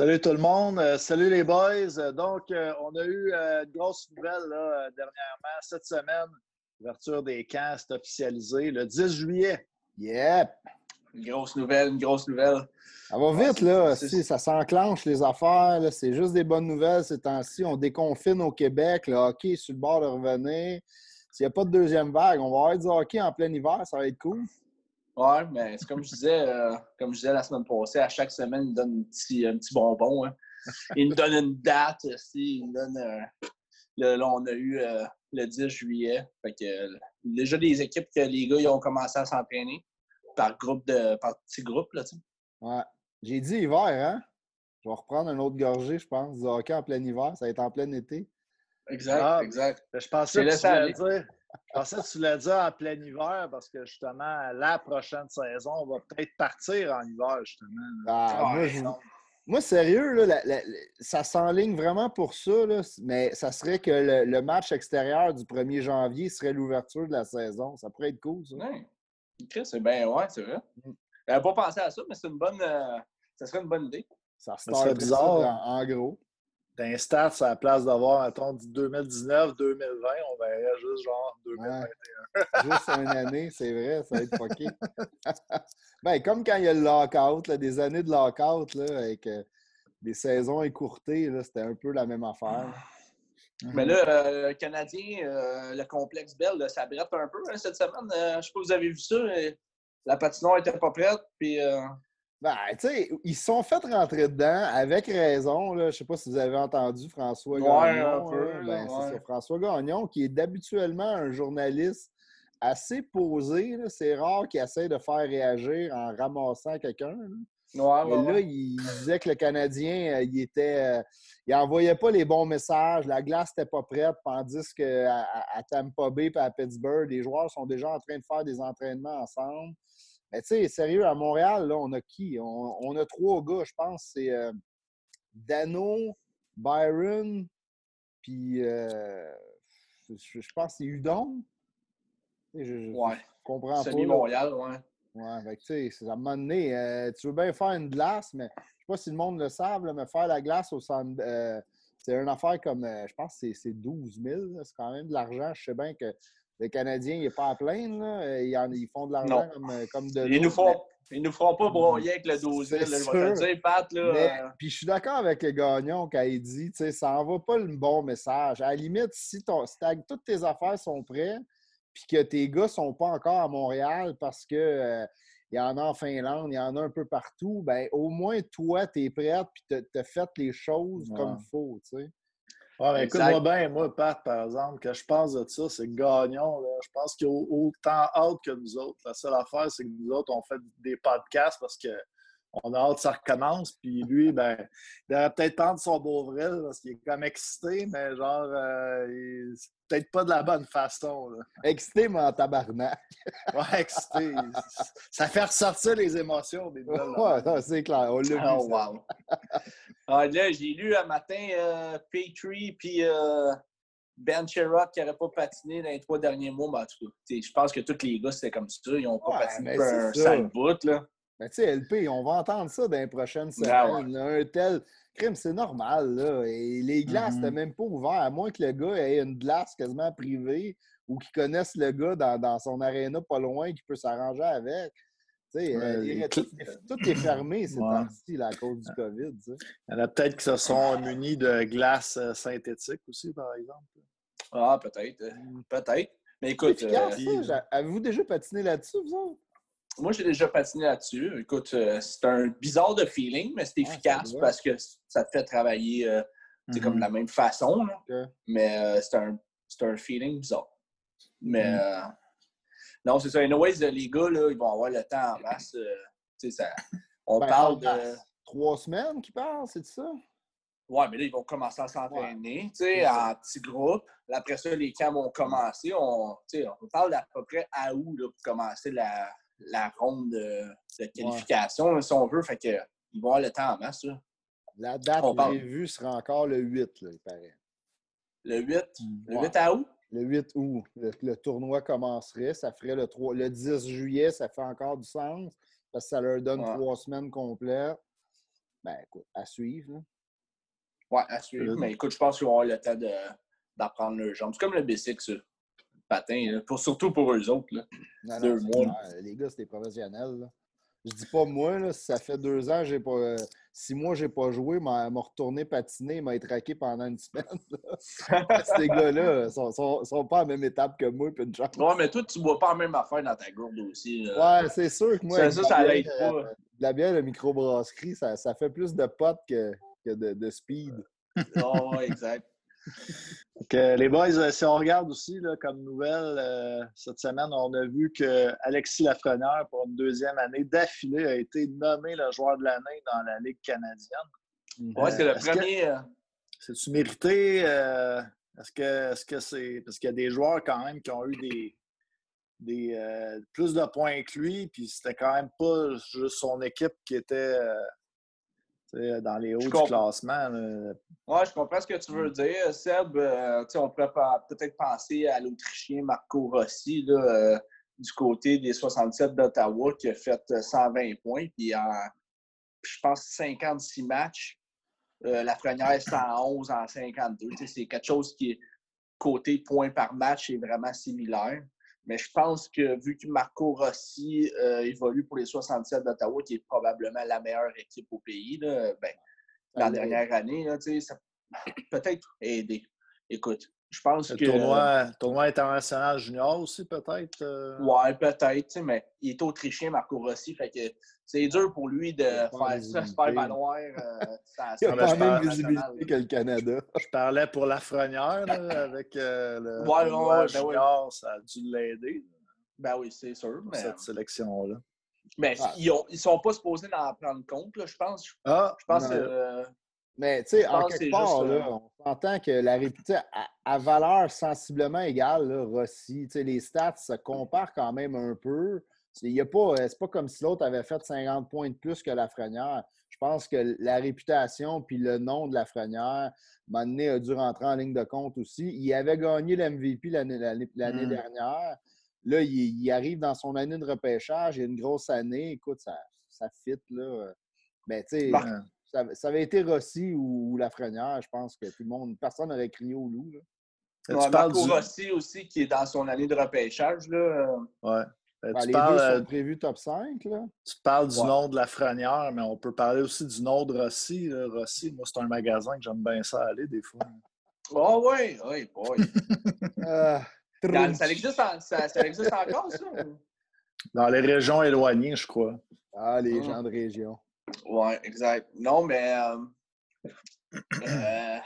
Salut tout le monde. Euh, salut les boys. Euh, donc, euh, on a eu une grosse nouvelle dernièrement, cette semaine. L'ouverture des camps, c'est officialisé le 10 juillet. Yep! Une grosse nouvelle, une grosse nouvelle. Ça va vite, là. Si, ça s'enclenche, les affaires. C'est juste des bonnes nouvelles ces temps-ci. On déconfine au Québec. Le hockey est sur le bord de revenir. S'il n'y a pas de deuxième vague, on va avoir du hockey en plein hiver. Ça va être cool. Oui, mais c'est comme je disais, euh, comme je disais la semaine passée, à chaque semaine, il nous donne un petit, un petit bonbon. Hein. Il nous donne une date aussi. Il nous donne, euh, là, on a eu euh, le 10 juillet. Fait que, déjà des équipes que les gars ils ont commencé à s'entraîner par groupe de par petits groupes. Là, ouais. J'ai dit hiver, hein? Je vais reprendre un autre gorgée, je pense, du hockey en plein hiver. Ça va être en plein été. Exact, ah, exact. Je pensais que tu allais dire je pensais que tu l'as dit en plein hiver parce que justement, la prochaine saison, on va peut-être partir en hiver, justement. Ah, moi, sérieux, là, ça s'enligne vraiment pour ça, mais ça serait que le, match extérieur du 1er janvier serait l'ouverture de la saison. Ça pourrait être cool, ça. Oui. c'est bien, ouais, c'est vrai. Mm. J'avais pas pensé à ça, mais c'est une bonne. Euh, ça serait une bonne idée. Ça, serait bizarre. en gros d'un stats à la place d'avoir, mettons, 2019, 2020, on verrait juste genre 2021. juste une année, c'est vrai, ça va être fucké. ben, comme quand il y a le lockout, des années de lockout, là, avec euh, des saisons écourtées, c'était un peu la même affaire. Mais là, euh, le Canadien, euh, le complexe Bell, ça brette un peu hein, cette semaine. je ne sais pas si vous avez vu ça. la patinoire n'était pas prête, puis ben, tu sais, ils se sont fait rentrer dedans avec raison. Je ne sais pas si vous avez entendu François Gagnon. Ben, c'est François Gagnon, qui est d'habituellement un journaliste assez posé. C'est rare qu'il essaie de faire réagir en ramassant quelqu'un. Là. là, il disait que le Canadien, euh, il était. Euh, il envoyait pas les bons messages, la glace n'était pas prête, tandis qu'à à Tampa Bay et à Pittsburgh, les joueurs sont déjà en train de faire des entraînements ensemble. Mais tu sais, sérieux, à Montréal, là, on a qui? On, a trois gars, je pense. C'est euh, Dano, Byron, puis euh, je, pense que c'est Udon. Je, ouais. comprends pas. Montréal, ouais. Ouais, tu sais, à un moment donné, euh, tu veux bien faire une glace, mais je sais pas si le monde le savent, mais faire la glace au centre. c'est une affaire comme, je pense que c'est 12 000. C'est quand même de l'argent. Je sais bien que le Canadien, il n'est pas à plaindre. Là. Ils, font de l'argent comme, euh, comme, de Ils nous font, ils nous feront pas broyer avec le 12 000. Je vais te dire, Pat. Là, euh. Puis je suis d'accord avec le Gagnon quand il dit, ça n'envoie pas le bon message. À la limite, si, ton, toutes tes affaires sont prêtes, puis que tes gars ne sont pas encore à Montréal parce que euh, il y en a en Finlande, il y en a un peu partout, ben au moins toi, tu es prête puis tu as fait les choses comme il faut. Tu sais. Ouais, écoute-moi bien, moi, Pat, par exemple, que je pense de ça, c'est Gagnon. Là. Je pense qu'il y a autant hâte que nous autres. La seule affaire, c'est que nous autres, on fait des podcasts parce que on a hâte que ça recommence. Puis lui, ben, il aurait peut-être tendu son beau vrai parce qu'il est comme excité, mais genre, euh, peut-être pas de la bonne façon. Excité, mais en tabarnak. ouais, excité. ça fait ressortir les émotions. Des ouais, c'est clair. On l'a oh, wow. Ah, là, j'ai lu un matin euh, Petrie puis euh, Ben Sherrock qui n'aurait pas patiné dans les trois derniers mois. En tout cas, je pense que tous les gars, c'était comme ça. Ils n'ont pas patiné pour un sale bout. Là. Mais tu sais, LP, on va entendre ça dans les prochaines ben semaines. Un tel crime, c'est normal. Là. Et les glaces, mm même pas ouvert, à moins que le gars ait une glace quasiment privée ou qu'il connaisse le gars dans, dans son aréna pas loin qui peut s'arranger avec. Euh, tout, est fermé ces temps-ci à cause du COVID. Il y en a peut-être qui se sont munis de glace euh, synthétique aussi, par exemple. Ah, peut-être. Euh, peut-être. Mais écoute. Avez-vous déjà patiné là-dessus, vous autres? Moi, j'ai déjà patiné là-dessus. Écoute, c'est un bizarre de feeling, mais c'est efficace parce que ça te fait travailler c'est comme de mm-hmm. la même façon. Mais c'est un, un, feeling bizarre. Mais. Mm-hmm. Non, c'est ça. Anyways, les gars, là, ils vont avoir le temps en masse. Euh, ça, on ben, parle de. Trois semaines qu'ils parlent, c'est ça? Oui, mais là, ils vont commencer à s'entraîner sais, en petits groupes. Après ça, les camps vont commencer. On, on parle d'à peu près à où là, pour commencer la, la ronde de, de qualification, si on veut. Fait que, ils vont avoir le temps en masse. Là. La date prévue sera encore le 8, là, il paraît. Le 8? Mm. Le 8 à août? Le 8 août. Le, tournoi commencerait. Ça ferait le 3, le 10 juillet, ça fait encore du sens parce que ça leur donne trois semaines complètes. Ben écoute, à suivre. Là. Ouais, à suivre. Euh. Mais écoute, je pense qu'ils vont avoir le temps d'apprendre leur jambes. C'est comme le B6, patin, pour, surtout pour eux autres. Là. Deux mois. Les gars, c'est des professionnels. Là. Je dis pas moi, là, si ça fait deux ans, j'ai pas. Euh, six mois, j'ai pas joué, m'a retourné patiner, m'a traqué pendant une semaine. Ces gars-là sont, sont, pas à la même étape que moi puis une chance. Mais toi, tu bois pas la même affaire dans ta gourde aussi. Ouais, c'est sûr que moi. Ça, ça, ça l'aide pas. Euh, la bière, le microbrasserie, ça, ça fait plus de potes que, de, speed. oh, exact les boys, euh, si on regarde aussi là, comme nouvelle, euh, cette semaine, on a vu que Alexis Lafrenière, pour une deuxième année d'affilée, a été nommé le joueur de l'année dans la Ligue canadienne. Oui, c'est le premier. C'est-tu mérité? est-ce que c'est. -ce c'est parce qu'il y a des joueurs quand même qui ont eu des, des plus de points que lui, puis c'était quand même pas juste son équipe qui était dans les hauts du classement. Oui, je comprends ce que tu veux dire. Seb, euh, on pourrait peut-être penser à l'Autrichien Marco Rossi euh, du côté des 67 d'Ottawa qui a fait 120 euh, points. Puis en, je pense, 56 matchs. la Frenière, 111 en 52. C'est quelque chose qui est côté points par match est vraiment similaire. Mais je pense que vu que Marco Rossi euh, évolue pour les 67 d'Ottawa, qui est probablement la meilleure équipe au pays, là, ben, la dernière année, ça peut-être aider. Écoute, je pense le que. Tournoi, tournoi international junior aussi, peut-être? Euh? Ouais, peut-être, mais il est autrichien, Marco Rossi, fait que c'est dur pour lui de faire ça, se faire valoir. Euh, il a pas la même visibilité que le Canada. Je parlais pour Lafrenière, avec euh, le ouais, tournoi ben junior, ça a dû l'aider. Ben oui, c'est sûr. Mais... Cette sélection-là. Mais ah. ils ne sont pas supposés en prendre compte, là, je pense. Ah, je pense que mais tu sais, en quelque part, là, euh, on s'entend que la réputation, à, valeur sensiblement égale, là, Rossi, les stats se comparent quand même un peu. C'est pas, euh, pas comme si l'autre avait fait 50 points de plus que la Frenière. Je pense que la réputation puis le nom de la Frenière, donné, a dû rentrer en ligne de compte aussi. Il avait gagné l'MVP l'année hmm. dernière. Là, il, arrive dans son année de repêchage. Il a une grosse année. Écoute, ça, ça fit. Là. Mais tu sais. Bah ça, avait été Rossi ou, Lafrenière, je pense que tout le monde, personne n'aurait crié au loup. Là. tu Marco Rossi aussi, qui est dans son année de repêchage. Là. Ouais. Ben, ben, les deux sont euh, prévus top 5. Là. Tu parles du nom de Lafrenière, mais on peut parler aussi du nom de Rossi. Rossi, moi, c'est un magasin que j'aime bien ça aller des fois. Oh oui, oui, oui. ça, existe ça, existe encore, ça? Dans les régions éloignées, je crois. Ah, les ah. gens de région. Oui, exact. Non, mais euh, euh,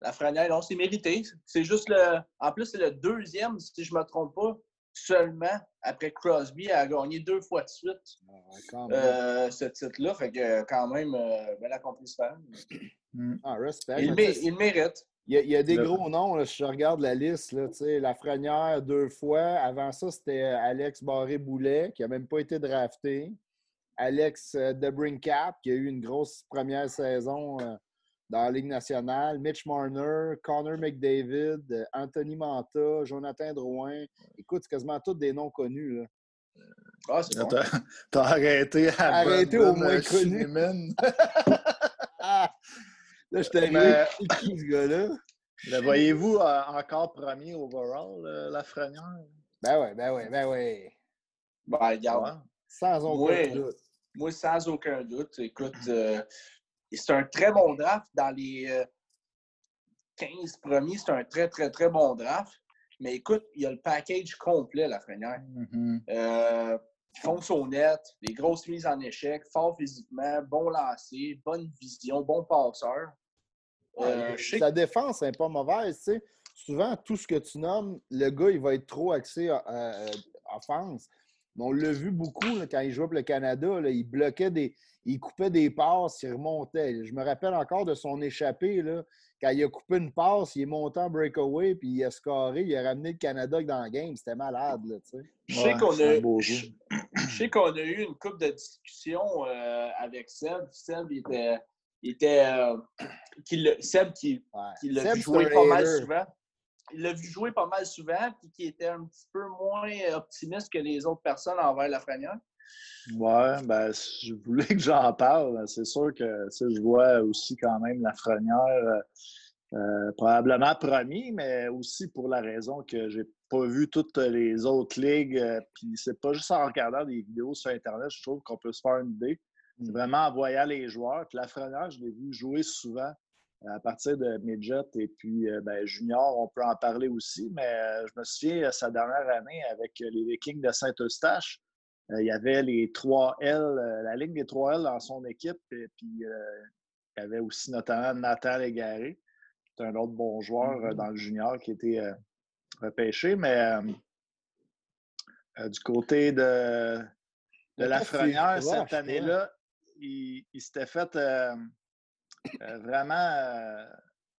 la Frenière, non, c'est mérité. C'est juste le. En plus, c'est le deuxième, si je ne me trompe pas, seulement après Crosby a gagné deux fois de suite ah, euh, ce titre-là. Fait que quand même, bel accomplissement. Mm. Ah, respect. Il, mérite. Il y, a, des gros noms, si je regarde la liste. Là, la Frenière, deux fois. Avant ça, c'était Alex Barré-Boulet, qui n'a même pas été drafté. Alex euh, Debrincat, qui a eu une grosse première saison euh, dans la Ligue nationale, Mitch Marner, Connor McDavid, euh, Anthony Manta, Jonathan Drouin. Écoute, c'est quasiment tous des noms connus. Là. Ah, c'est bon. T'as arrêté à Arrêté au moins connu. là, je t'ai qui, ce gars-là? Le voyez-vous encore premier overall, la Frenière? Ben oui, ben oui, ben oui. Ben, regarde. Sans aucun doute. Moi, sans aucun doute. Écoute, euh, c'est un très bon draft. Dans les 15 euh, premiers, c'est un très, très, très bon draft. Mais écoute, il y a le package complet, la Frenière. Euh, fond son net, des grosses mises en échec, fort physiquement, bon lancer, bonne vision, bon passeur. Sa défense n'est pas mauvaise. Tu sais. Souvent, tout ce que tu nommes, le gars, il va être trop axé à, offense on l'a vu beaucoup quand il jouait pour le Canada. il bloquait des. Il coupait des passes, il remontait. Je me rappelle encore de son échappée. Là, quand il a coupé une passe, il est monté en breakaway, puis il a scoré, il a ramené le Canada dans le game. C'était malade. Là, je, sais qu'on a, je, sais qu'on a eu une couple de discussions euh, avec Seb. Seb, il était. Il était euh, Seb qui, qui l'a joué pas mal souvent il l'a vu jouer pas mal souvent, puis qui était un petit peu moins optimiste que les autres personnes envers la Lafrenière. Ouais, ben, je voulais que j'en parle. C'est sûr que je vois aussi quand même la frenière euh, probablement premier, mais aussi pour la raison que j'ai pas vu toutes les autres ligues. Euh, puis c'est pas juste en regardant des vidéos sur Internet, je trouve qu'on peut se faire une idée. C'est mm. vraiment en voyant les joueurs. Puis la frenière, je l'ai vu jouer souvent à partir de midget et puis euh, ben, junior, on peut en parler aussi, mais je me souviens sa dernière année avec les Vikings de Saint-Eustache. Euh, il y avait les 3L, euh, la ligne des 3L dans son équipe. Et puis, euh, il y avait aussi notamment Nathan Légaré, qui est un autre bon joueur mm-hmm. dans le junior qui était repêché. Mais du côté de, de Lafrenière, cette année-là, il, s'était fait vraiment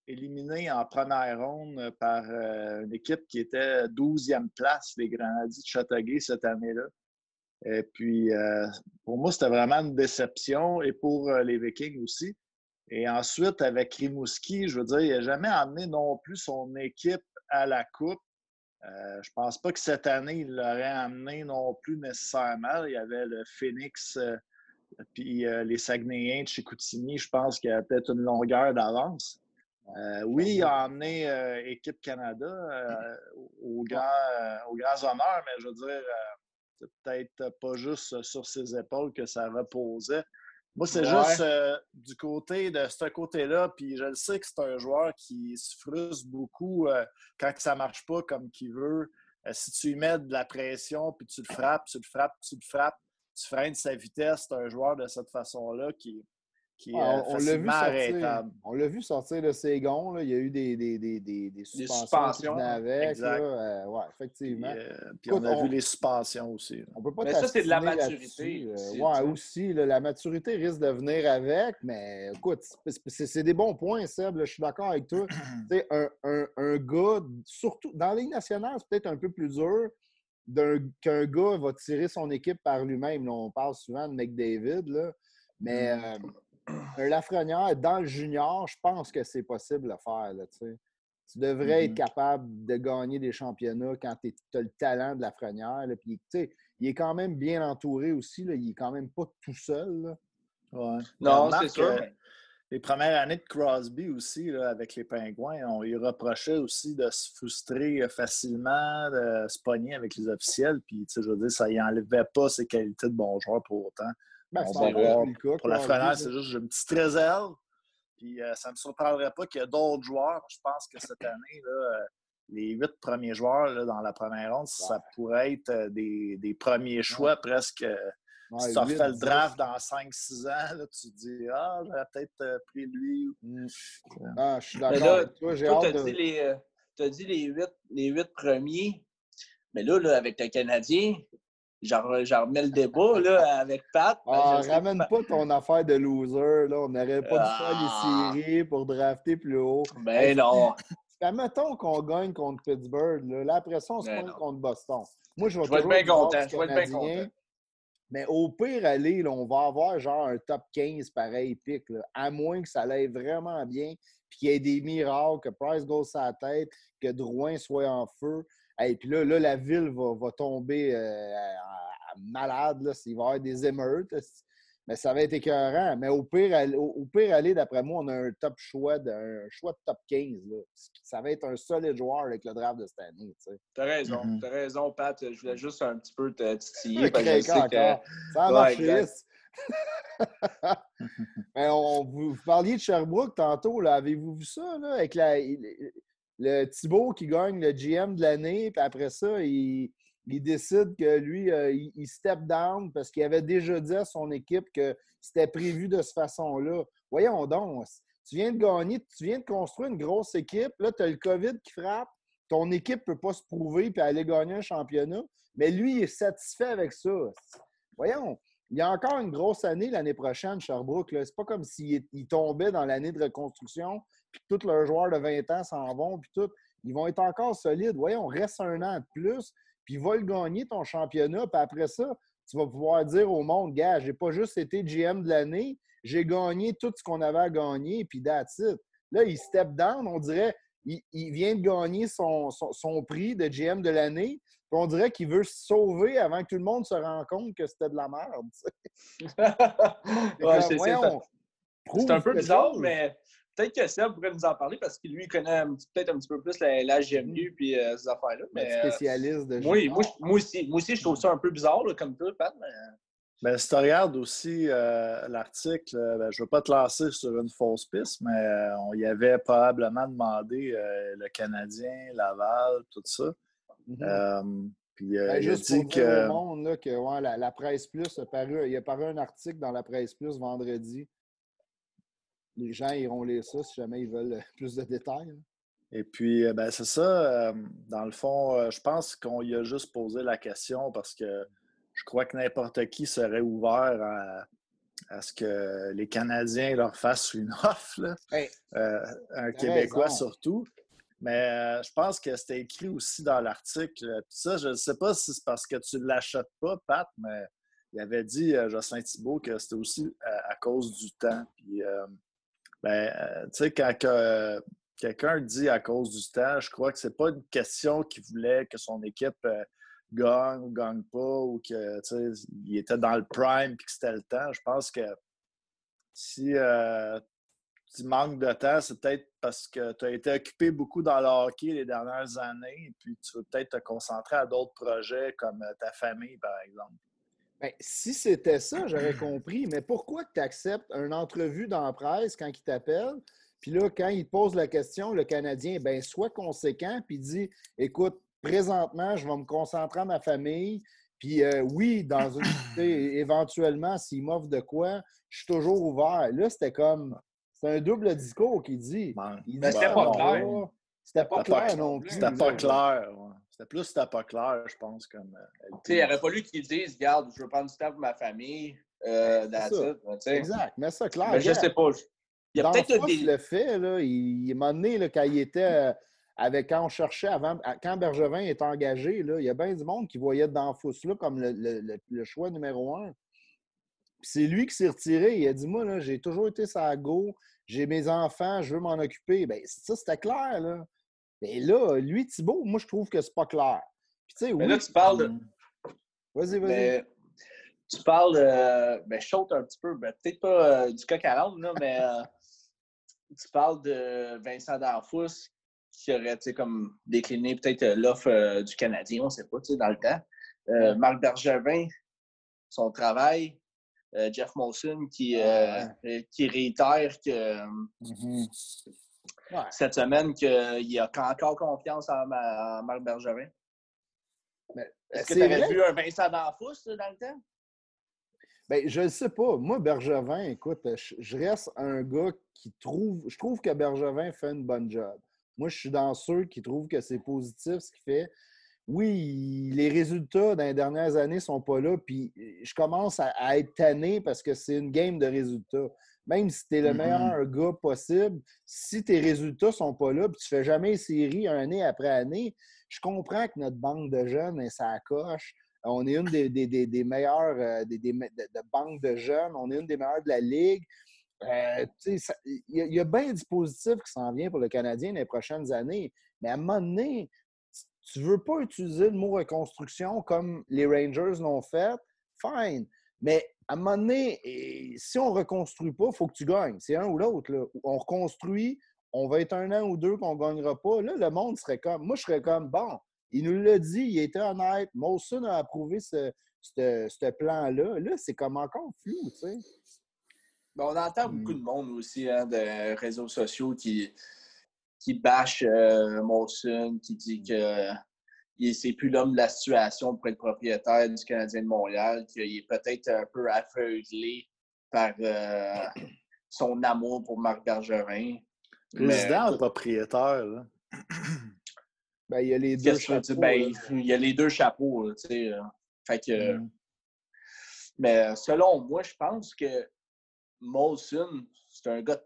éliminé en première ronde par une équipe qui était 12e place, les Grenadiers de Châteauguay cette année-là. Et puis, euh, pour moi, c'était vraiment une déception et pour euh, les Vikings aussi. Et ensuite, avec Rimouski, je veux dire, il n'a jamais amené non plus son équipe à la Coupe. Euh, je ne pense pas que cette année, il l'aurait amené non plus nécessairement. Il y avait le Phoenix puis les Saguenayens de Chicoutimi. Je pense qu'il y a peut-être une longueur d'avance. oui, il a amené Équipe Canada aux, grands, aux grands honneurs, mais je veux dire, c'est peut-être pas juste sur ses épaules que ça reposait. Moi, c'est juste euh, du côté de ce côté-là, puis je le sais que c'est un joueur qui se frustre beaucoup euh, quand ça ne marche pas comme qu'il veut. Euh, si tu lui mets de la pression, puis tu le frappes, tu le frappes, tu le frappes, tu freines sa vitesse, c'est un joueur de cette façon-là qui, on, l'a vu sortir, on l'a vu sortir de Ségon. Là. Il y a eu des, des, des, des, suspensions, avec. Euh, ouais, effectivement. Puis, euh, puis on a vu les suspensions aussi. On peut pas mais ça, c'est de la maturité. Aussi, ouais, aussi. la maturité risque de venir avec, mais écoute, c'est des bons points, Seb. je suis d'accord avec toi. un, un, un gars, surtout dans la Ligue nationale, c'est peut-être un peu plus dur qu'un gars va tirer son équipe par lui-même. On parle souvent de McDavid, là, mais. Mm. Euh, un Lafrenière, dans le junior, je pense que c'est possible de le faire. Là, tu devrais être mm-hmm. capable de gagner des championnats quand tu as le talent de Lafrenière. Puis, il est quand même bien entouré aussi. Là, il est quand même pas tout seul. Ouais. Non, c'est sûr. Les premières années de Crosby aussi, avec les Pingouins, on lui reprochait aussi de se frustrer facilement, de se pogner avec les officiels. Puis, je veux dire, ça n'enlevait pas ses qualités de bon joueur pour autant. Ben, pour la Frenère, c'est juste j'ai une petite réserve. Puis euh, ça ne me surprendrait pas qu'il y ait d'autres joueurs. Je pense que cette année, là, euh, les huit premiers joueurs là, dans la première ronde, ça pourrait être euh, des, des premiers choix presque. si tu refais le draft dans 5-6 ans, là, tu te dis Ah, j'aurais peut-être pris lui. Mmh. Ah, je suis d'accord. Toi, j'ai hâte de... Tu as dit les huit, les huit premiers. Mais là, là, avec le Canadien, J'en remets le débat là, avec Pat. Ah, ramène pas ton affaire de loser. Là. On n'aurait pas dû faire les ah. séries pour drafter plus haut. Ben non. Mettons qu'on gagne contre Pittsburgh. Là, après ça, on se ben contre Boston. Moi, je vais, être bien content. Je vais être bien content. Mais au pire, aller, là, on va avoir genre un top 15 pareil pic. à moins que ça aille vraiment bien, puis qu'il y ait des miracles, que Price go sa tête, que Drouin soit en feu. Et puis là, là, la ville va, tomber euh, malade. Là, il va y avoir des émeutes. Mais ça va être écœurant. Mais au pire, au, pire aller, d'après moi, on a un top choix, de, un choix de top 15. Ça va être un solide joueur avec le draft de cette année. Tu as raison. Mm-hmm. Tu as raison, Pat. Je voulais juste un petit peu te titiller. Ça a marché. Mais on, vous, parliez de Sherbrooke tantôt. Avez-vous vu ça là, avec la, le Thibaut qui gagne le GM de l'année, puis après ça, il, décide que lui, euh, il, step down parce qu'il avait déjà dit à son équipe que c'était prévu de cette façon-là. Voyons donc, tu viens de gagner, tu viens de construire une grosse équipe, là, tu as le COVID qui frappe, ton équipe ne peut pas se prouver et aller gagner un championnat, mais lui, il est satisfait avec ça. Voyons, il y a encore une grosse année l'année prochaine, Sherbrooke. C'est pas comme s'il tombait dans l'année de reconstruction puis tous leurs joueurs de 20 ans s'en vont, puis tout. Ils vont être encore solides. Voyons, reste un an de plus, puis va le gagner ton championnat, puis après ça, tu vas pouvoir dire au monde, gars, j'ai pas juste été GM de l'année, j'ai gagné tout ce qu'on avait à gagner, puis that's it. Là, il step down, on dirait, il, vient de gagner son, son, prix de GM de l'année. On dirait qu'il veut se sauver avant que tout le monde se rende compte que c'était de la merde. c'est un peu bizarre, mais peut-être que Seb pourrait nous en parler parce qu'il lui connaît peut-être un petit peu plus la, la GMU et mm. ces affaires-là. Mais, euh, spécialiste de moi, moi, moi, aussi, moi aussi, je trouve ça un peu bizarre comme toi, Pat. Mais... Ben, si tu regardes aussi euh, l'article, euh, ben, je ne veux pas te lancer sur une fausse piste, mais euh, on y avait probablement demandé le Canadien, Laval, tout ça. Mm-hmm. puis ben, il a dit que. monde que la, Presse Plus a paru, il a paru un article dans la Presse Plus vendredi. Les gens iront lire ça si jamais ils veulent plus de détails. Et puis, ben, c'est ça. dans le fond, je pense qu'on y a juste posé la question parce que je crois que n'importe qui serait ouvert à, ce que les Canadiens leur fassent une offre, euh, un Québécois surtout. Mais euh, je pense que c'était écrit aussi dans l'article. Puis ça, je ne sais pas si c'est parce que tu ne l'achètes pas, Pat, mais il avait dit, euh, Jocelyn Thibault, que c'était aussi à, cause du temps. Puis, ben, tu sais, quand quelqu'un dit à cause du temps, je crois que c'est pas une question qu'il voulait que son équipe gagne ou gagne pas, ou qu'il était dans le prime et que c'était le temps. Je pense que si euh, tu manques de temps, c'est peut-être parce que tu as été occupé beaucoup dans le hockey les dernières années, et puis tu veux peut-être te concentrer à d'autres projets comme euh, ta famille, par exemple. Bien, si c'était ça, j'aurais compris. Mais pourquoi tu acceptes une entrevue dans la presse quand il t'appelle? Puis là, quand il te pose la question, le Canadien, ben soit conséquent, puis dit Écoute, présentement, je vais me concentrer à ma famille. Puis euh, oui, dans une éventuellement, s'il m'offre de quoi, je suis toujours ouvert. Là, c'était comme. C'est un double discours qui dit. Mais c'était pas clair. C'était pas, clair non plus. C'était pas clair. C'était plus c'était pas clair, je pense. comme. Euh, il n'aurait pas lui qui dise Regarde, je veux prendre du temps pour ma famille. Euh, exact, mais ça, clair. Mais je sais pas. Il y a peut-être des... le fait, là, il, m'a donné, là, quand il était avec quand on cherchait avant, quand Bergevin est engagé, là, il y a bien du monde qui voyait Danfous là comme le, choix numéro un. C'est lui qui s'est retiré. Il a dit Moi, j'ai toujours été sa go, j'ai mes enfants, je veux m'en occuper. Bien, ça, c'était clair. Là. Mais là, lui, Thibault, moi, je trouve que c'est pas clair. Puis, oui, là, tu parles de. Vas-y, vas-y. Tu parles, de... ben, je saute un petit peu, ben, peut-être pas euh, du coq à l'âme, mais euh, tu parles de Vincent Danfous qui aurait comme décliné peut-être euh, l'offre euh, du Canadien, on ne sait pas, dans le temps. Euh, Marc Bergevin, son travail. Jeff Molson qui, qui réitère que cette semaine qu'il a encore confiance en, Marc Bergevin. Est-ce que tu avais vu un Vincent D'Anfous dans le temps? Bien, je ne sais pas. Moi, Bergevin, écoute, je, reste un gars qui trouve. Je trouve que Bergevin fait une bonne job. Moi, je suis dans ceux qui trouvent que c'est positif ce qu'il fait. Oui, les résultats dans les dernières années ne sont pas là, puis je commence à, être tanné parce que c'est une game de résultats. Même si tu es le meilleur gars possible, si tes résultats ne sont pas là, puis tu ne fais jamais série année après année, je comprends que notre banque de jeunes, ça coche. On est une des, des, meilleures euh, des, de banques de jeunes, on est une des meilleures de la Ligue. Euh, il y, a bien du positif qui s'en vient pour le Canadien les prochaines années. Mais à un moment donné, tu ne veux pas utiliser le mot reconstruction comme les Rangers l'ont fait, fine. Mais à un moment donné, si on ne reconstruit pas, il faut que tu gagnes. C'est un ou l'autre. On reconstruit, on va être un an ou deux qu'on ne gagnera pas. Là, le monde serait comme. Moi, je serais comme bon. Il nous l'a dit, il était honnête. Molson a approuvé ce, ce plan-là. Là, c'est comme encore flou, tu sais. Ben, on entend beaucoup de monde aussi, hein, de réseaux sociaux qui, qui bâche euh, Molson, qui dit que c'est plus l'homme de la situation pour être propriétaire du Canadien de Montréal, qu'il est peut-être un peu aveuglé par euh, son amour pour Marc Bergerin. Président ou propriétaire, Ben, il y a les deux chapeaux. Ben, il y a les deux chapeaux, tu sais. Euh. Fait que... Mm. Mais selon moi, je pense que Molson, c'est un gars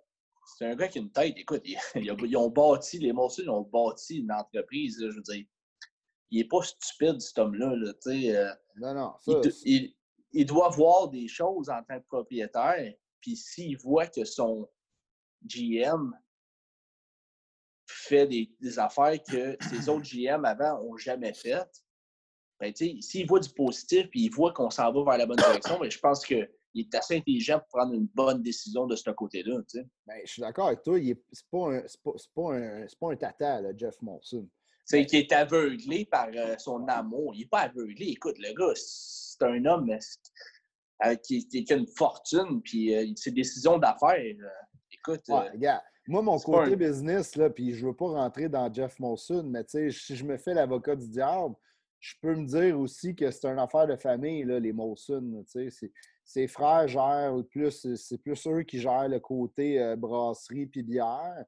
c'est un gars qui a une tête. Écoute, ils, ont bâti, les Molson ont bâti une entreprise, je veux dire. Il n'est pas stupide, cet homme-là. Là, euh, non, non. il, doit voir des choses en tant que propriétaire. Puis s'il voit que son GM fait des, affaires que ces autres GM avant n'ont jamais faites. Ben, s'il voit du positif et il voit qu'on s'en va vers la bonne direction, ben, je pense qu'il est assez intelligent pour prendre une bonne décision de ce côté-là. Ben, je suis d'accord avec toi. Ce n'est pas, un, pas, pas, pas, un tata, Jeff Monson. C'est qu'il est aveuglé par euh, son amour. Il n'est pas aveuglé. Écoute, le gars, c'est un homme euh, qui, qui, a une fortune, puis euh, ses décisions d'affaires. écoute. regarde, moi, mon côté business, là, puis je ne veux pas rentrer dans Jeff Monson, mais si je me fais l'avocat du diable, je peux me dire aussi que c'est une affaire de famille, là, les Molson. Ses frères gèrent plus, c'est plus eux qui gèrent le côté brasserie puis bière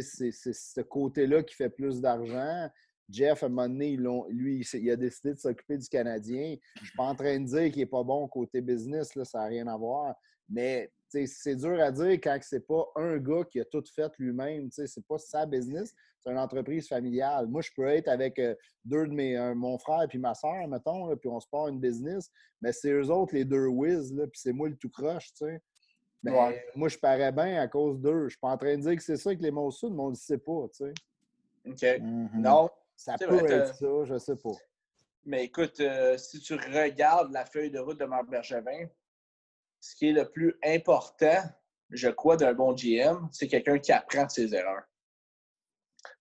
c'est ce côté-là qui fait plus d'argent. Jeff, à un moment donné, lui, il a décidé de s'occuper du Canadien. Je ne suis pas en train de dire qu'il n'est pas bon côté business, ça n'a rien à voir. Mais c'est dur à dire quand ce n'est pas un gars qui a tout fait lui-même. Ce n'est pas sa business, c'est une entreprise familiale. Moi, je peux être avec euh, deux de mes, mon frère et ma soeur, mettons, puis on se part une business, mais c'est eux autres les deux whiz, puis c'est moi le tout croche. Ben, moi, je parais bien à cause d'eux. Je ne suis pas en train de dire que c'est ça que les mots sud, mais on ne le sait pas, tu sais. OK. Mm-hmm. Non. Ça peut être ça, je ne sais pas. Mais écoute, euh, si tu regardes la feuille de route de Marc Bergevin, ce qui est le plus important, je crois, d'un bon GM, c'est quelqu'un qui apprend de ses erreurs.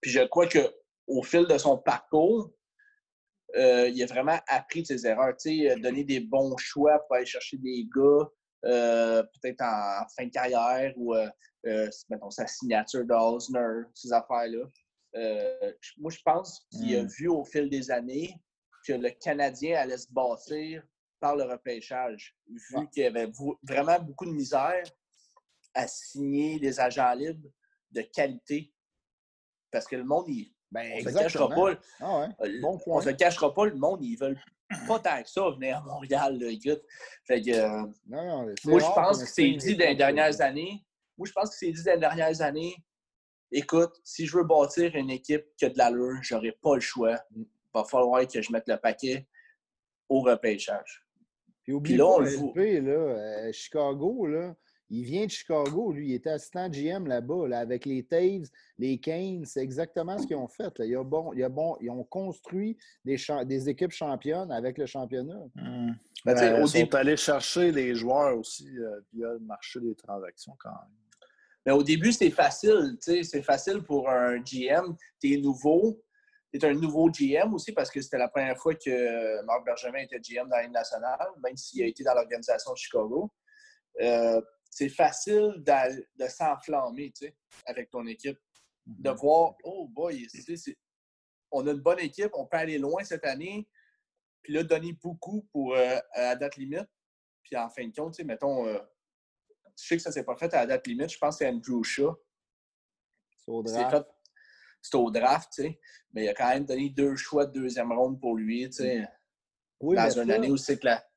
Puis je crois qu'au fil de son parcours, euh, il a vraiment appris de ses erreurs. Tu sais, donner des bons choix pour aller chercher des gars, euh, peut-être en fin de carrière ou, euh, euh, mettons, sa signature d'Osner, ces affaires-là. moi, je pense qu'il a hmm. vu au fil des années que le Canadien allait se bâtir par le repêchage, vu qu'il y avait vraiment beaucoup de misère à signer des agents libres de qualité. Parce que le monde, il, ben, on ne se cachera pas. Ah on se cachera pas, le monde, ils veulent pas tant que ça venir à Montréal, là, écoute. Fait que, euh, moi, je pense que c'est dit dans les dernières années. Moi, je pense que c'est dit dans les dernières années. Écoute, si je veux bâtir une équipe qui a de l'allure, j'aurai pas le choix. Il va falloir que je mette le paquet au repêchage. Puis, oublie là, pas, LP, là, euh, Chicago, là, il vient de Chicago, lui. Il était assistant GM là-bas, là, avec les Taves, les Canes. C'est exactement ce qu'ils ont fait. Là. Il a bon, il a bon, ils ont construit des, des équipes championnes avec le championnat. Mmh. Ben, ils sont allés chercher les joueurs aussi euh, via le marché des transactions quand même. Mais au début, c'est facile. C'est facile pour un GM. Tu es nouveau. Tu es un nouveau GM aussi parce que c'était la première fois que Marc Bergevin était GM dans l'année nationale, même s'il a été dans l'organisation de Chicago. Euh, c'est facile de, s'enflammer avec ton équipe. De mhm. voir, oh boy, on a une bonne équipe, on peut aller loin cette année, puis là, donner beaucoup pour euh, à la date limite. Puis en fin de compte, mettons, euh, je sais que ça ne s'est pas fait à la date limite, je pense que c'est Andrew Shaw. C'est au draft. C'est au draft, tu sais. Mais il a quand même donné deux choix de deuxième ronde pour lui, tu sais. Oui, dans une année où c'est que la,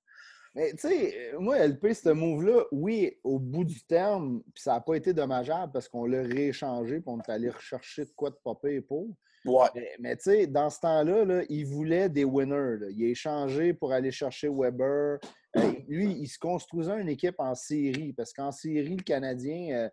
mais tu sais, moi, LP, ce move-là, oui, au bout du terme, puis ça n'a pas été dommageable parce qu'on l'a rééchangé puis on est allé rechercher de quoi de popper pour. Ouais. Mais, tu sais, dans ce temps-là, là, il voulait des winners. Il a échangé pour aller chercher Weber. Euh, lui, il se construisait une équipe en série parce qu'en série, le Canadien, euh,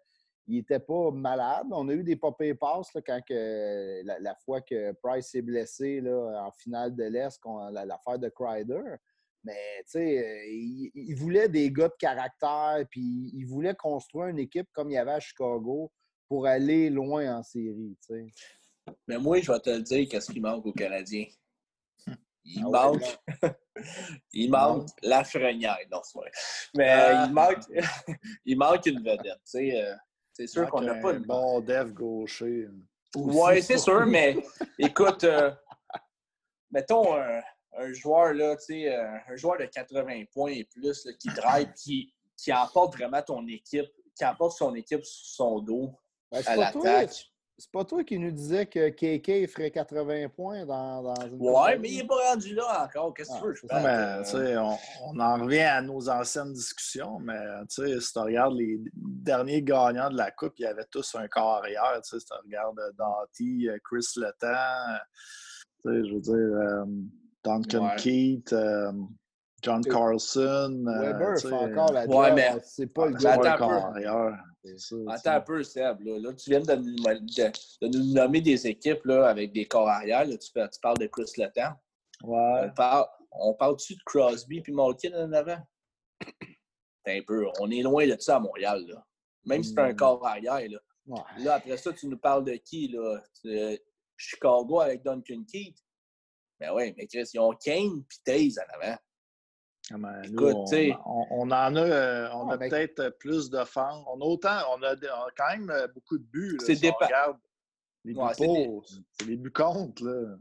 il n'était pas malade. On a eu des pop passes quand que, la, fois que Price s'est blessé là, en finale de l'Est, l'affaire de Crider. Mais, tu sais, euh, il, voulait des gars de caractère, puis il voulait construire une équipe comme il y avait à Chicago pour aller loin en série, tu sais. Mais moi, je vais te le dire, qu'est-ce qui manque aux Canadiens? Il ah manque, il manque la frenière, non, c'est vrai. Mais ah. il, manque, il manque une vedette, tu sais. Euh, c'est sûr qu'on n'a pas une... bon dev gaucher. Oui, c'est sûr, mais écoute, euh, mettons un un joueur, là, euh, un joueur de 80 points et plus qui drive, qui, qui emporte vraiment ton équipe, qui emporte son équipe sur son dos ben, à l'attaque. C'est pas toi qui nous disais que KK ferait 80 poins dans, dans une. Ouais, mais il n'est pas rendu là encore. Qu'est-ce que tu veux? Je mais, on, on, en revient à nos anciennes discussions, mais si tu regardes les derniers gagnants de la Coupe, ils avaient tous un corps arrière. Si tu regardes euh, euh, Chris Letang, je veux dire. Duncan Keith, euh, John Carlson. Euh, Weber fait encore la job. Ouais, mais c'est pas le gars Attends un peu, Seb. Là, tu viens de nous, de, nous, nommer des équipes là, avec des corps arrière. tu, tu, parles de Chris Letang. Ouais. On parle, on parle-tu de Crosby puis Malkin en avant? un peu. On est loin de ça à Montréal. Là. Même si c'est un hmm. corps arrière. Là. là, après ça, tu nous parles de qui? Là? Chicago avec Duncan Keith. Ben oui, mais Chris, ils ont Kane et Taze en avant. Ah ben, Écoute, on, on, en a, euh, on a peut-être plus de fans. On a autant, on a, quand même euh, beaucoup de buts. C'est si Les buts c'est les buts contre. Là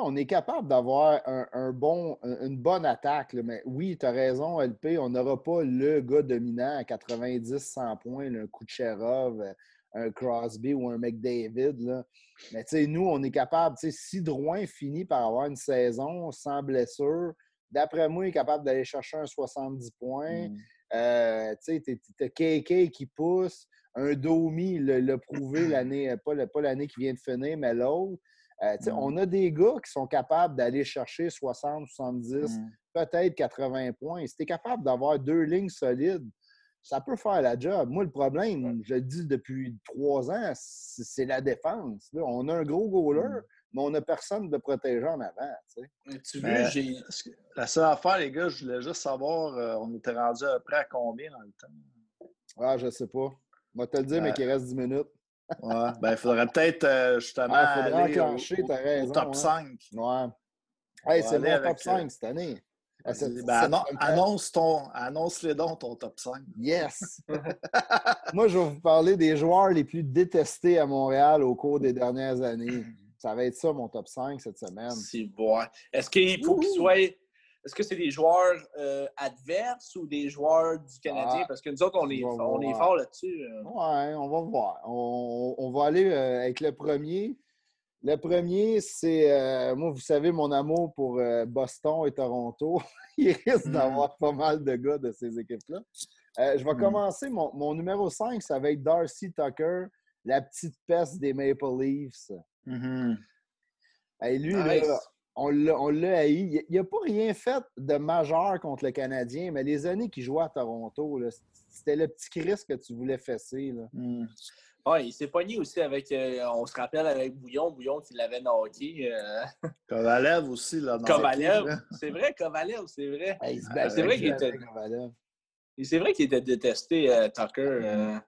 on est capable d'avoir un, bon, une bonne attaque, mais oui, tu as raison, LP, on n'aura pas le gars dominant à 90-100 points, un Kucherov, euh, un Crosby ou un McDavid. Là. Mais nous, on est capable, si Drouin finit par avoir une saison sans blessure, d'après moi, il est capable d'aller chercher un 70 points. Mm. Euh, tu as KK qui pousse, un Domi l'a prouvé l'année, pas, pas l'année qui vient de finir, mais l'autre. Euh, mm. On a des gars qui sont capables d'aller chercher 60, 70, mm. peut-être 80 points. Si tu es capable d'avoir deux lignes solides, ça peut faire la job. Moi, le problème, je le dis depuis trois ans, c'est la défense. On a un gros goaler, mm. mais on n'a personne de protéger en avant. Tu ben, La seule affaire, les gars, je voulais juste savoir, euh, on était rendu à près à combien dans le temps? Ah, je sais pas. Je vais te le dire, mais qu'il reste 10 minutes. Ouais, ben, il faudrait peut-être euh, justement. Il faudrait aller enclencher, au, raison. top 5. Ouais. Hey, c'est mon top 5 euh, cette année. Ben, annonce, ton, annonce les dons ton top 5. Yes! Moi, je vais vous parler des joueurs les plus détestés à Montréal au cours des dernières années. Ça va être ça, mon top 5 cette semaine. C'est bon. Est-ce qu'il faut qu'il soit est-ce que c'est des joueurs euh, adverses ou des joueurs du Canadien? Ah, Parce que nous autres, on est, on est fort là-dessus. Euh. Oui, on va voir. On, va aller euh, avec le premier. Le premier, c'est, moi, vous savez, mon amour pour Boston et Toronto. Il risque hmm. d'avoir pas mal de gars de ces équipes-là. je vais hmm. commencer. Mon, numéro 5, ça va être Darcy Tucker, la petite peste des Maple Leafs. Et lui, là, on l'a haï. Il n'a pas rien fait de majeur contre le Canadien, mais les années qu'il jouait à Toronto, c'était le petit Chris que tu voulais fesser. Là. Hmm. il s'est pogné aussi avec, euh, on se rappelle avec Bouillon, Bouillon qui l'avait knocké. Euh... Kovalev aussi. Là, Kovalev, c'est vrai, Kovalev, c'est vrai. c'est vrai qu'il était... C'est vrai qu'il était détesté, euh, Tucker. Euh.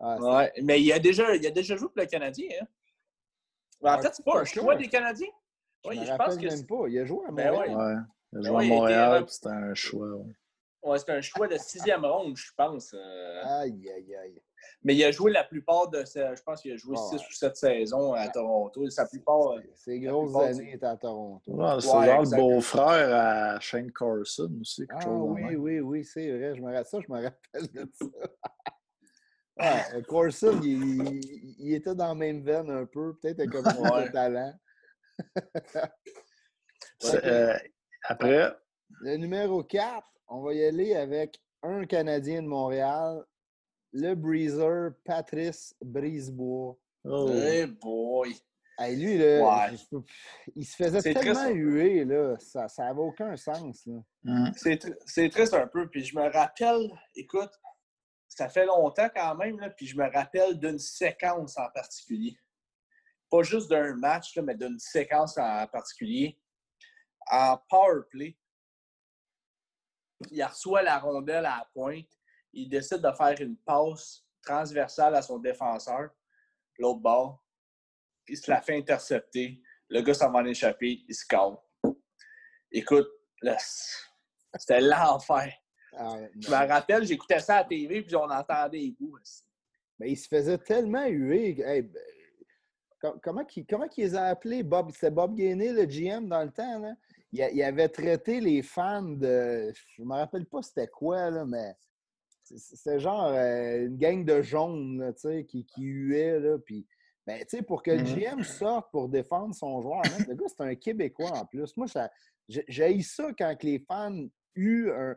Ah, mais il a, déjà, il a déjà joué pour le Canadien. Hein? en fait, c'est pas un choix des Canadiens. Oui, je, pense que même pas. Il a joué à ben Montréal. ouais. Il a ben joué à Montréal, c'était un choix. Ouais, c'était un choix de sixième ronde, je pense. Euh. Aïe, aïe, aïe. Mais il a joué la plupart de Je pense qu'il a joué six ou sept saisons à Toronto. Sa plupart. Ses grosses années étaient à Toronto. c'est genre le beau-frère à Shane Carson aussi. ah oui, oui, oui, c'est vrai. Je me rappelle ça, je me rappelle de ça. ouais, Carson, il, il, était dans la même veine un peu, peut-être avec un talent. Euh, après? Le numéro 4, on va y aller avec un Canadien de Montréal, le breezer Patrice Brisebois. Oh hey boy! lui, là, il se faisait tellement huer, là, ça n'avait aucun sens. Mm. C'est triste un peu. Puis je me rappelle, écoute, ça fait longtemps quand même, là, puis je me rappelle d'une séquence en particulier pas juste d'un match, mais d'une séquence en particulier. En power play, il reçoit la rondelle à la pointe. Il décide de faire une passe transversale à son défenseur, l'autre bord. Il se la fait intercepter. Le gars s'en va en échapper. Il se calme. Écoute, c'était l'enfer. Ah, je me rappelle, j'écoutais ça à la TV puis on entendait les coups. Mais il se faisait tellement huer. Ben, comment, qui, comment qu'ils les a appelés? Bob, c'était Bob Gainey, le GM, dans le temps. Là? Il, avait traité les fans de. Je ne me rappelle pas c'était quoi, là, mais c'était genre euh, une gang de jaunes qui, qui huaient. Là, puis, ben, pour que le GM mm-hmm. sorte pour défendre son joueur, le gars, c'est un Québécois en plus. Moi, j'ai ça quand les fans eu un.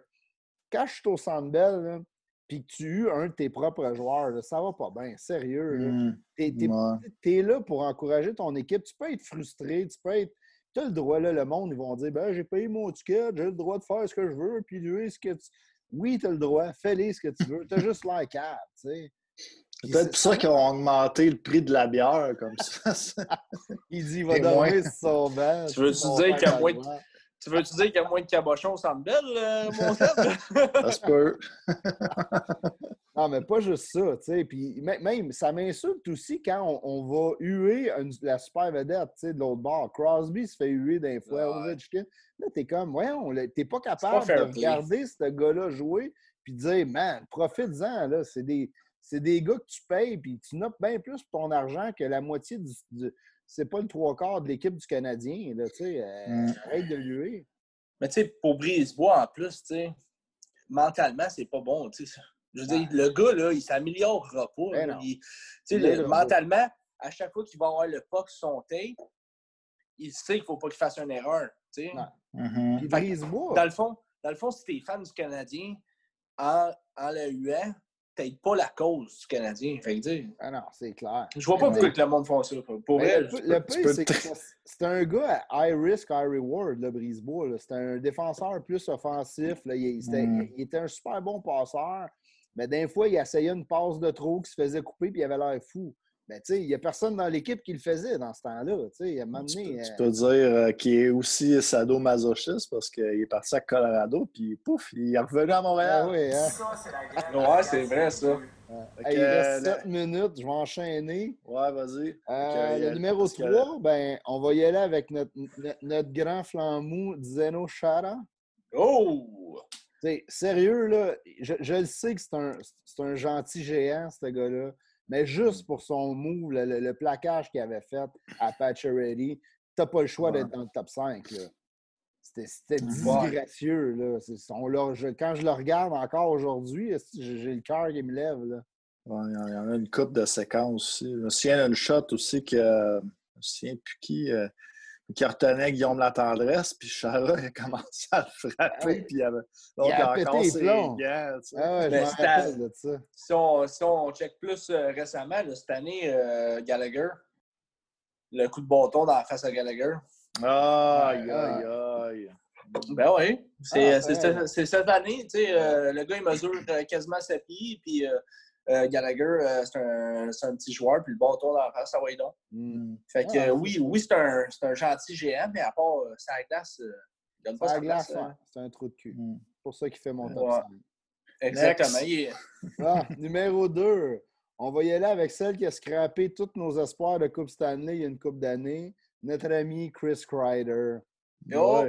Quand je suis au Centre Bell, puis que tu eu un de tes propres joueurs, ça va pas bien, sérieux. Mmh. Tu es, là pour encourager ton équipe. Tu peux être frustré, tu peux être. Tu as le droit, là, le monde, ils vont dire ben, j'ai payé mon ticket, j'ai le droit de faire ce que je veux, puis lui, ce que tu. Oui, tu as le droit, fais-le ce que tu veux. Tu as juste l'air tu sais. C'est peut-être pour ça qu'ils ont augmenté le prix de la bière comme ça. il dit il va dormir sur son banc. Tu veux-tu dire qu'il y a moins de... Tu veux-tu dire qu'il y a moins de cabochons au Centre Bell, euh, mon ça se peut. non, mais pas juste ça, tu sais. Puis même, ça m'insulte aussi quand on, va huer la super vedette, tu sais, de l'autre bord. Crosby se fait huer d'un fois, ouais. Là, t'es comme, voyons, t'es pas capable de regarder ce gars-là jouer puis de dire, man, profite-en, là. C'est des, des gars que tu payes, puis tu notes bien plus pour ton argent que la moitié du c'est pas le trois quarts de l'équipe du Canadien. Là, euh, mm. Arrête de lui. Mais tu sais, pour Brisebois, en plus, mentalement, c'est pas bon. Je veux dire, le gars, là, il s'améliorera pas. Ben il, mentalement, à chaque fois qu'il va avoir le puck sur son tape, il sait qu'il ne faut pas qu'il fasse une erreur. Tu sais. Mm-hmm. Dans le fond, dans le fond, si tu es fan du Canadien, en, en le huant, peut-être pas la cause du Canadien. Fait que, ah non, c'est clair. Je vois pas pourquoi que le monde fait ça. Pour elle, le, pire, c'est que c'est un gars à high risk, high reward, le Brisebois. C'est un défenseur plus offensif. Là. Il, mm. il, était un super bon passeur. Mais d'un fois, il essayait une passe de trop qui se faisait couper puis il avait l'air fou. Ben, tu sais, il n'y a personne dans l'équipe qui le faisait dans ce temps-là. Tu, sais, tu, peux, dire euh, qu'il est aussi sadomasochiste parce qu'il est parti à Colorado, puis pouf, il est revenu à Montréal. Ah oui, hein? ouais, c'est vrai, ça. il reste 7 minutes, je vais enchaîner. Ouais, vas-y. Euh, le numéro 3, ben, on va y aller avec notre, notre, grand flambeau, Zeno Chara. Oh! T'sais, sérieux, là, je, je le sais que c'est un, un gentil géant, ce gars-là. Mais juste pour son move, le, le, plaquage qu'il avait fait à Pacioretty, tu n'as pas le choix d'être dans le top 5. C'était disgracieux. Là. quand je le regarde encore aujourd'hui, j'ai le cœur qui me lève. Là? il y en a une coupe de séquences aussi. Je me souviens shot aussi que. Je me souviens plus qui. Euh, qui retenait Guillaume la tendresse, puis Chara a commencé à le frapper, puis il avait, donc, il a, encore ses gants. Ah ouais, je rappelle de ça. Si on, si on check plus euh, récemment, cette année, euh, Gallagher, le coup de bâton dans la face à Gallagher. Aïe, aïe, aïe. Ben oui, c'est ah, cette année, tu sais, euh, le gars, il mesure quasiment 7 pieds, puis euh, Gallagher, euh, c'est un, un, petit joueur, puis le bâton dans la face, ça va donc. Mm. Fait que ah, oui, oui c'est un, un, gentil GM, mais à part euh, sa glace, il donne pas sa glace. Hein. C'est un trou de cul. Mm. C'est pour ça qu'il fait mon top Exactement. ah, numéro 2. On va y aller avec celle qui a scrappé tous nos espoirs de Coupe Stanley il y a une coupe d'années. Notre ami Chris Kreider. Oh,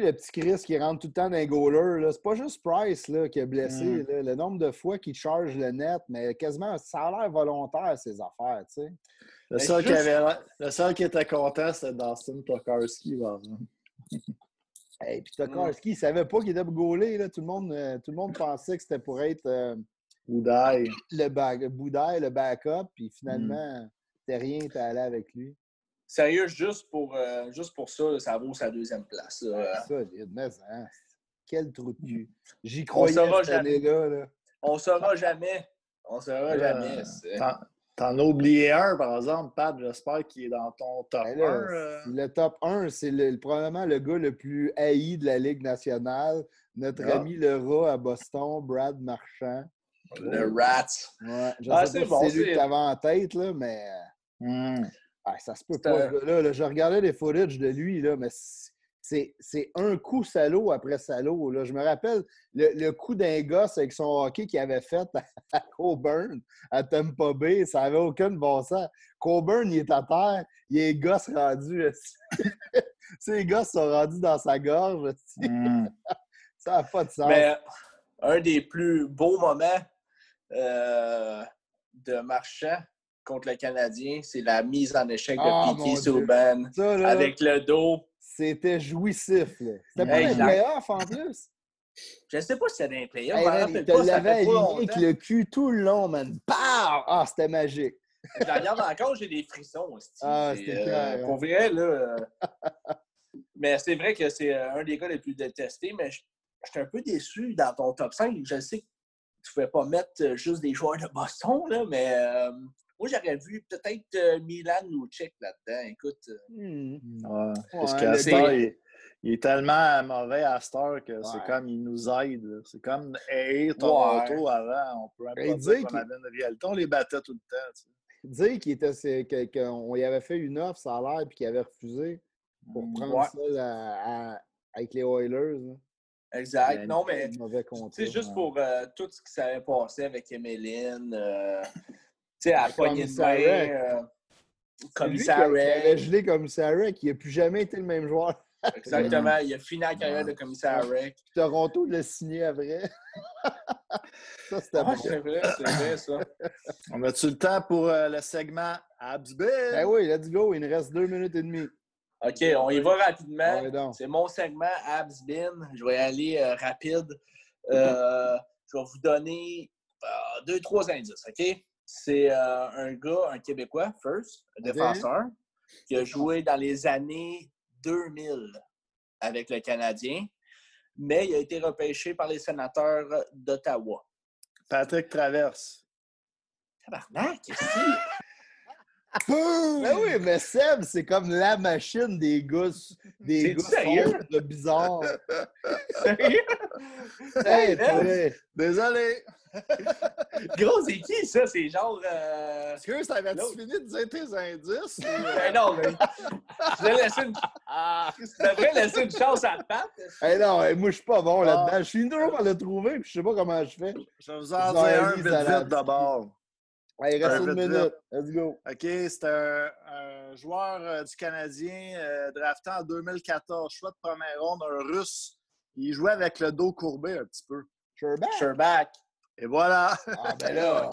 le petit Chris qui rentre tout le temps dans les goalers, c'est pas juste Price là, qui est blessé. Mm. le nombre de fois qu'il charge le net, mais quasiment, ça a l'air volontaire, ces affaires. Tu sais. le, seul qui avait, le seul qui était content, c'était Dustin Tokarski. Et puis Tokarski, il ne savait pas qu'il était goaler. Là. Tout, le monde, euh, tout le monde pensait que c'était pour être euh, Boudaille. Le, Boudaille, le backup. Puis finalement, mm. t'es rien, t'es allé avec lui. Sérieux, juste pour, euh, juste pour ça, ça vaut sa deuxième place. Là. Solide, mais hein, quel trou de cul. J'y croyais on cette année-là. Là. On saura jamais. On saura jamais. T'en as oublié un, par exemple, Pat, j'espère qu'il est dans ton top 1. Euh. Le top 1, c'est le, probablement le gars le plus haï de la Ligue nationale. Notre ah. ami le rat à Boston, Brad Marchand. Le Rat. Ouais, je ah, sais pas c'est lui que t'avais en tête, là, mais... Hmm. Ah, ça se peut pas. Là, je regardais les footage de lui, là, mais c'est un coup salaud après salaud. Là. Je me rappelle le, coup d'un gosse avec son hockey qu'il avait fait à, Coburn, à Tampa Bay. Ça n'avait aucun bon sens. Coburn, il est à terre. Il est gosse rendu. Ces gosses sont rendus dans sa gorge. Hmm. ça n'a pas de sens. Mais un des plus beaux moments euh, de Marchand, contre le Canadien, c'est la mise en échec de oh, Piquet Souban avec le dos. C'était jouissif. C'était pas un playoff en plus. Je ne sais pas si c'était un playoff. Hey, il te l'avait aligné avec le cul tout le long, man. Ah, c'était magique. Je la regarde encore, j'ai des frissons. Aussi. Ah, c'était euh. Pour vrai, là. Euh, mais c'est vrai que c'est euh, un des gars les plus détestés, mais je suis un peu déçu dans ton top 5. Je sais que tu ne pouvais pas mettre juste des joueurs de Boston, là, mais moi, j'aurais vu peut-être euh, Milan ou Tchèque là-dedans. Écoute. Euh, hmm. parce qu'à il, il est tellement mauvais à Star que c'est comme il nous aide. C'est comme A Toronto avant. On peut même dire qu'on avait une réalité. On les battait tout le temps. Tu Dire qu'il était qu'on y avait fait une offre, ça a l'air, puis qu'il avait refusé pour mm, prendre ça avec les Oilers. Exact. Non, mais c'est juste hein. pour euh, tout ce qui s'avait passé avec Emeline, euh, sais, à poignée de main. Euh, commissaire Il avait gelé commissaire qui n'a plus jamais été le même joueur. Exactement. Il a fini la carrière de commissaire Rick. Toronto l'a signé après. ça, c'était ah, C'est vrai, c'est vrai, ça. On a-tu le temps pour euh, le segment Absbin? Ben oui, let's go. Il nous reste deux minutes et demie. OK, on y va rapidement. c'est mon segment Absbin. Je vais y aller euh, rapide. Euh, je vais vous donner deux, trois indices, OK? C'est un gars, un Québécois, first, un défenseur, qui a joué dans les années 2000 avec le Canadien, mais il a été repêché par les sénateurs d'Ottawa. Patrick Traverse. Tabarnak, qu'est-ce Ben oui, mais Seb, c'est comme la machine des gosses, des gosses de bizarre. Sérieux? Désolé. Gros, c'est qui ça? C'est genre. Euh... Est-ce que t'avais-tu fini de dire tes indices? ben non, mais. Je vais laisser une. Ah, tu devrais laisser une chance à Pat. Eh non, moi, je suis pas bon là-dedans. Ah. Je suis toujours par le trouver, puis je sais pas comment je fais. Je vais vous en dire un vite, vite d'abord. Il reste une minute. Let's go. OK, c'est un, joueur euh, du Canadien euh, drafté en 2014. Choix de première ronde, un russe. Il jouait avec le dos courbé un petit peu. Sherback. Sherback. Et voilà. Ah, ben là.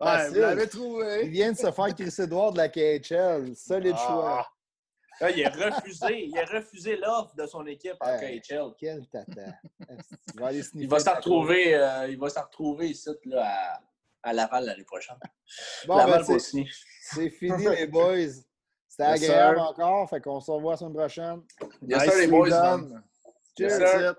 ouais, vous l'avez trouvé. Il vient de se faire Chris Edouard de la KHL. Solide ah. choix. Là, il a refusé, il a refusé l'offre de son équipe en KHL. Quel tata. il va s'en retrouver, euh, il va s'en retrouver ici là, à, à Laval l'année prochaine. Bon, Laval ben, c'est fini les boys. C'était agréable encore, fait qu'on se revoit la semaine prochaine. Yes, sir, les boys. Cheers.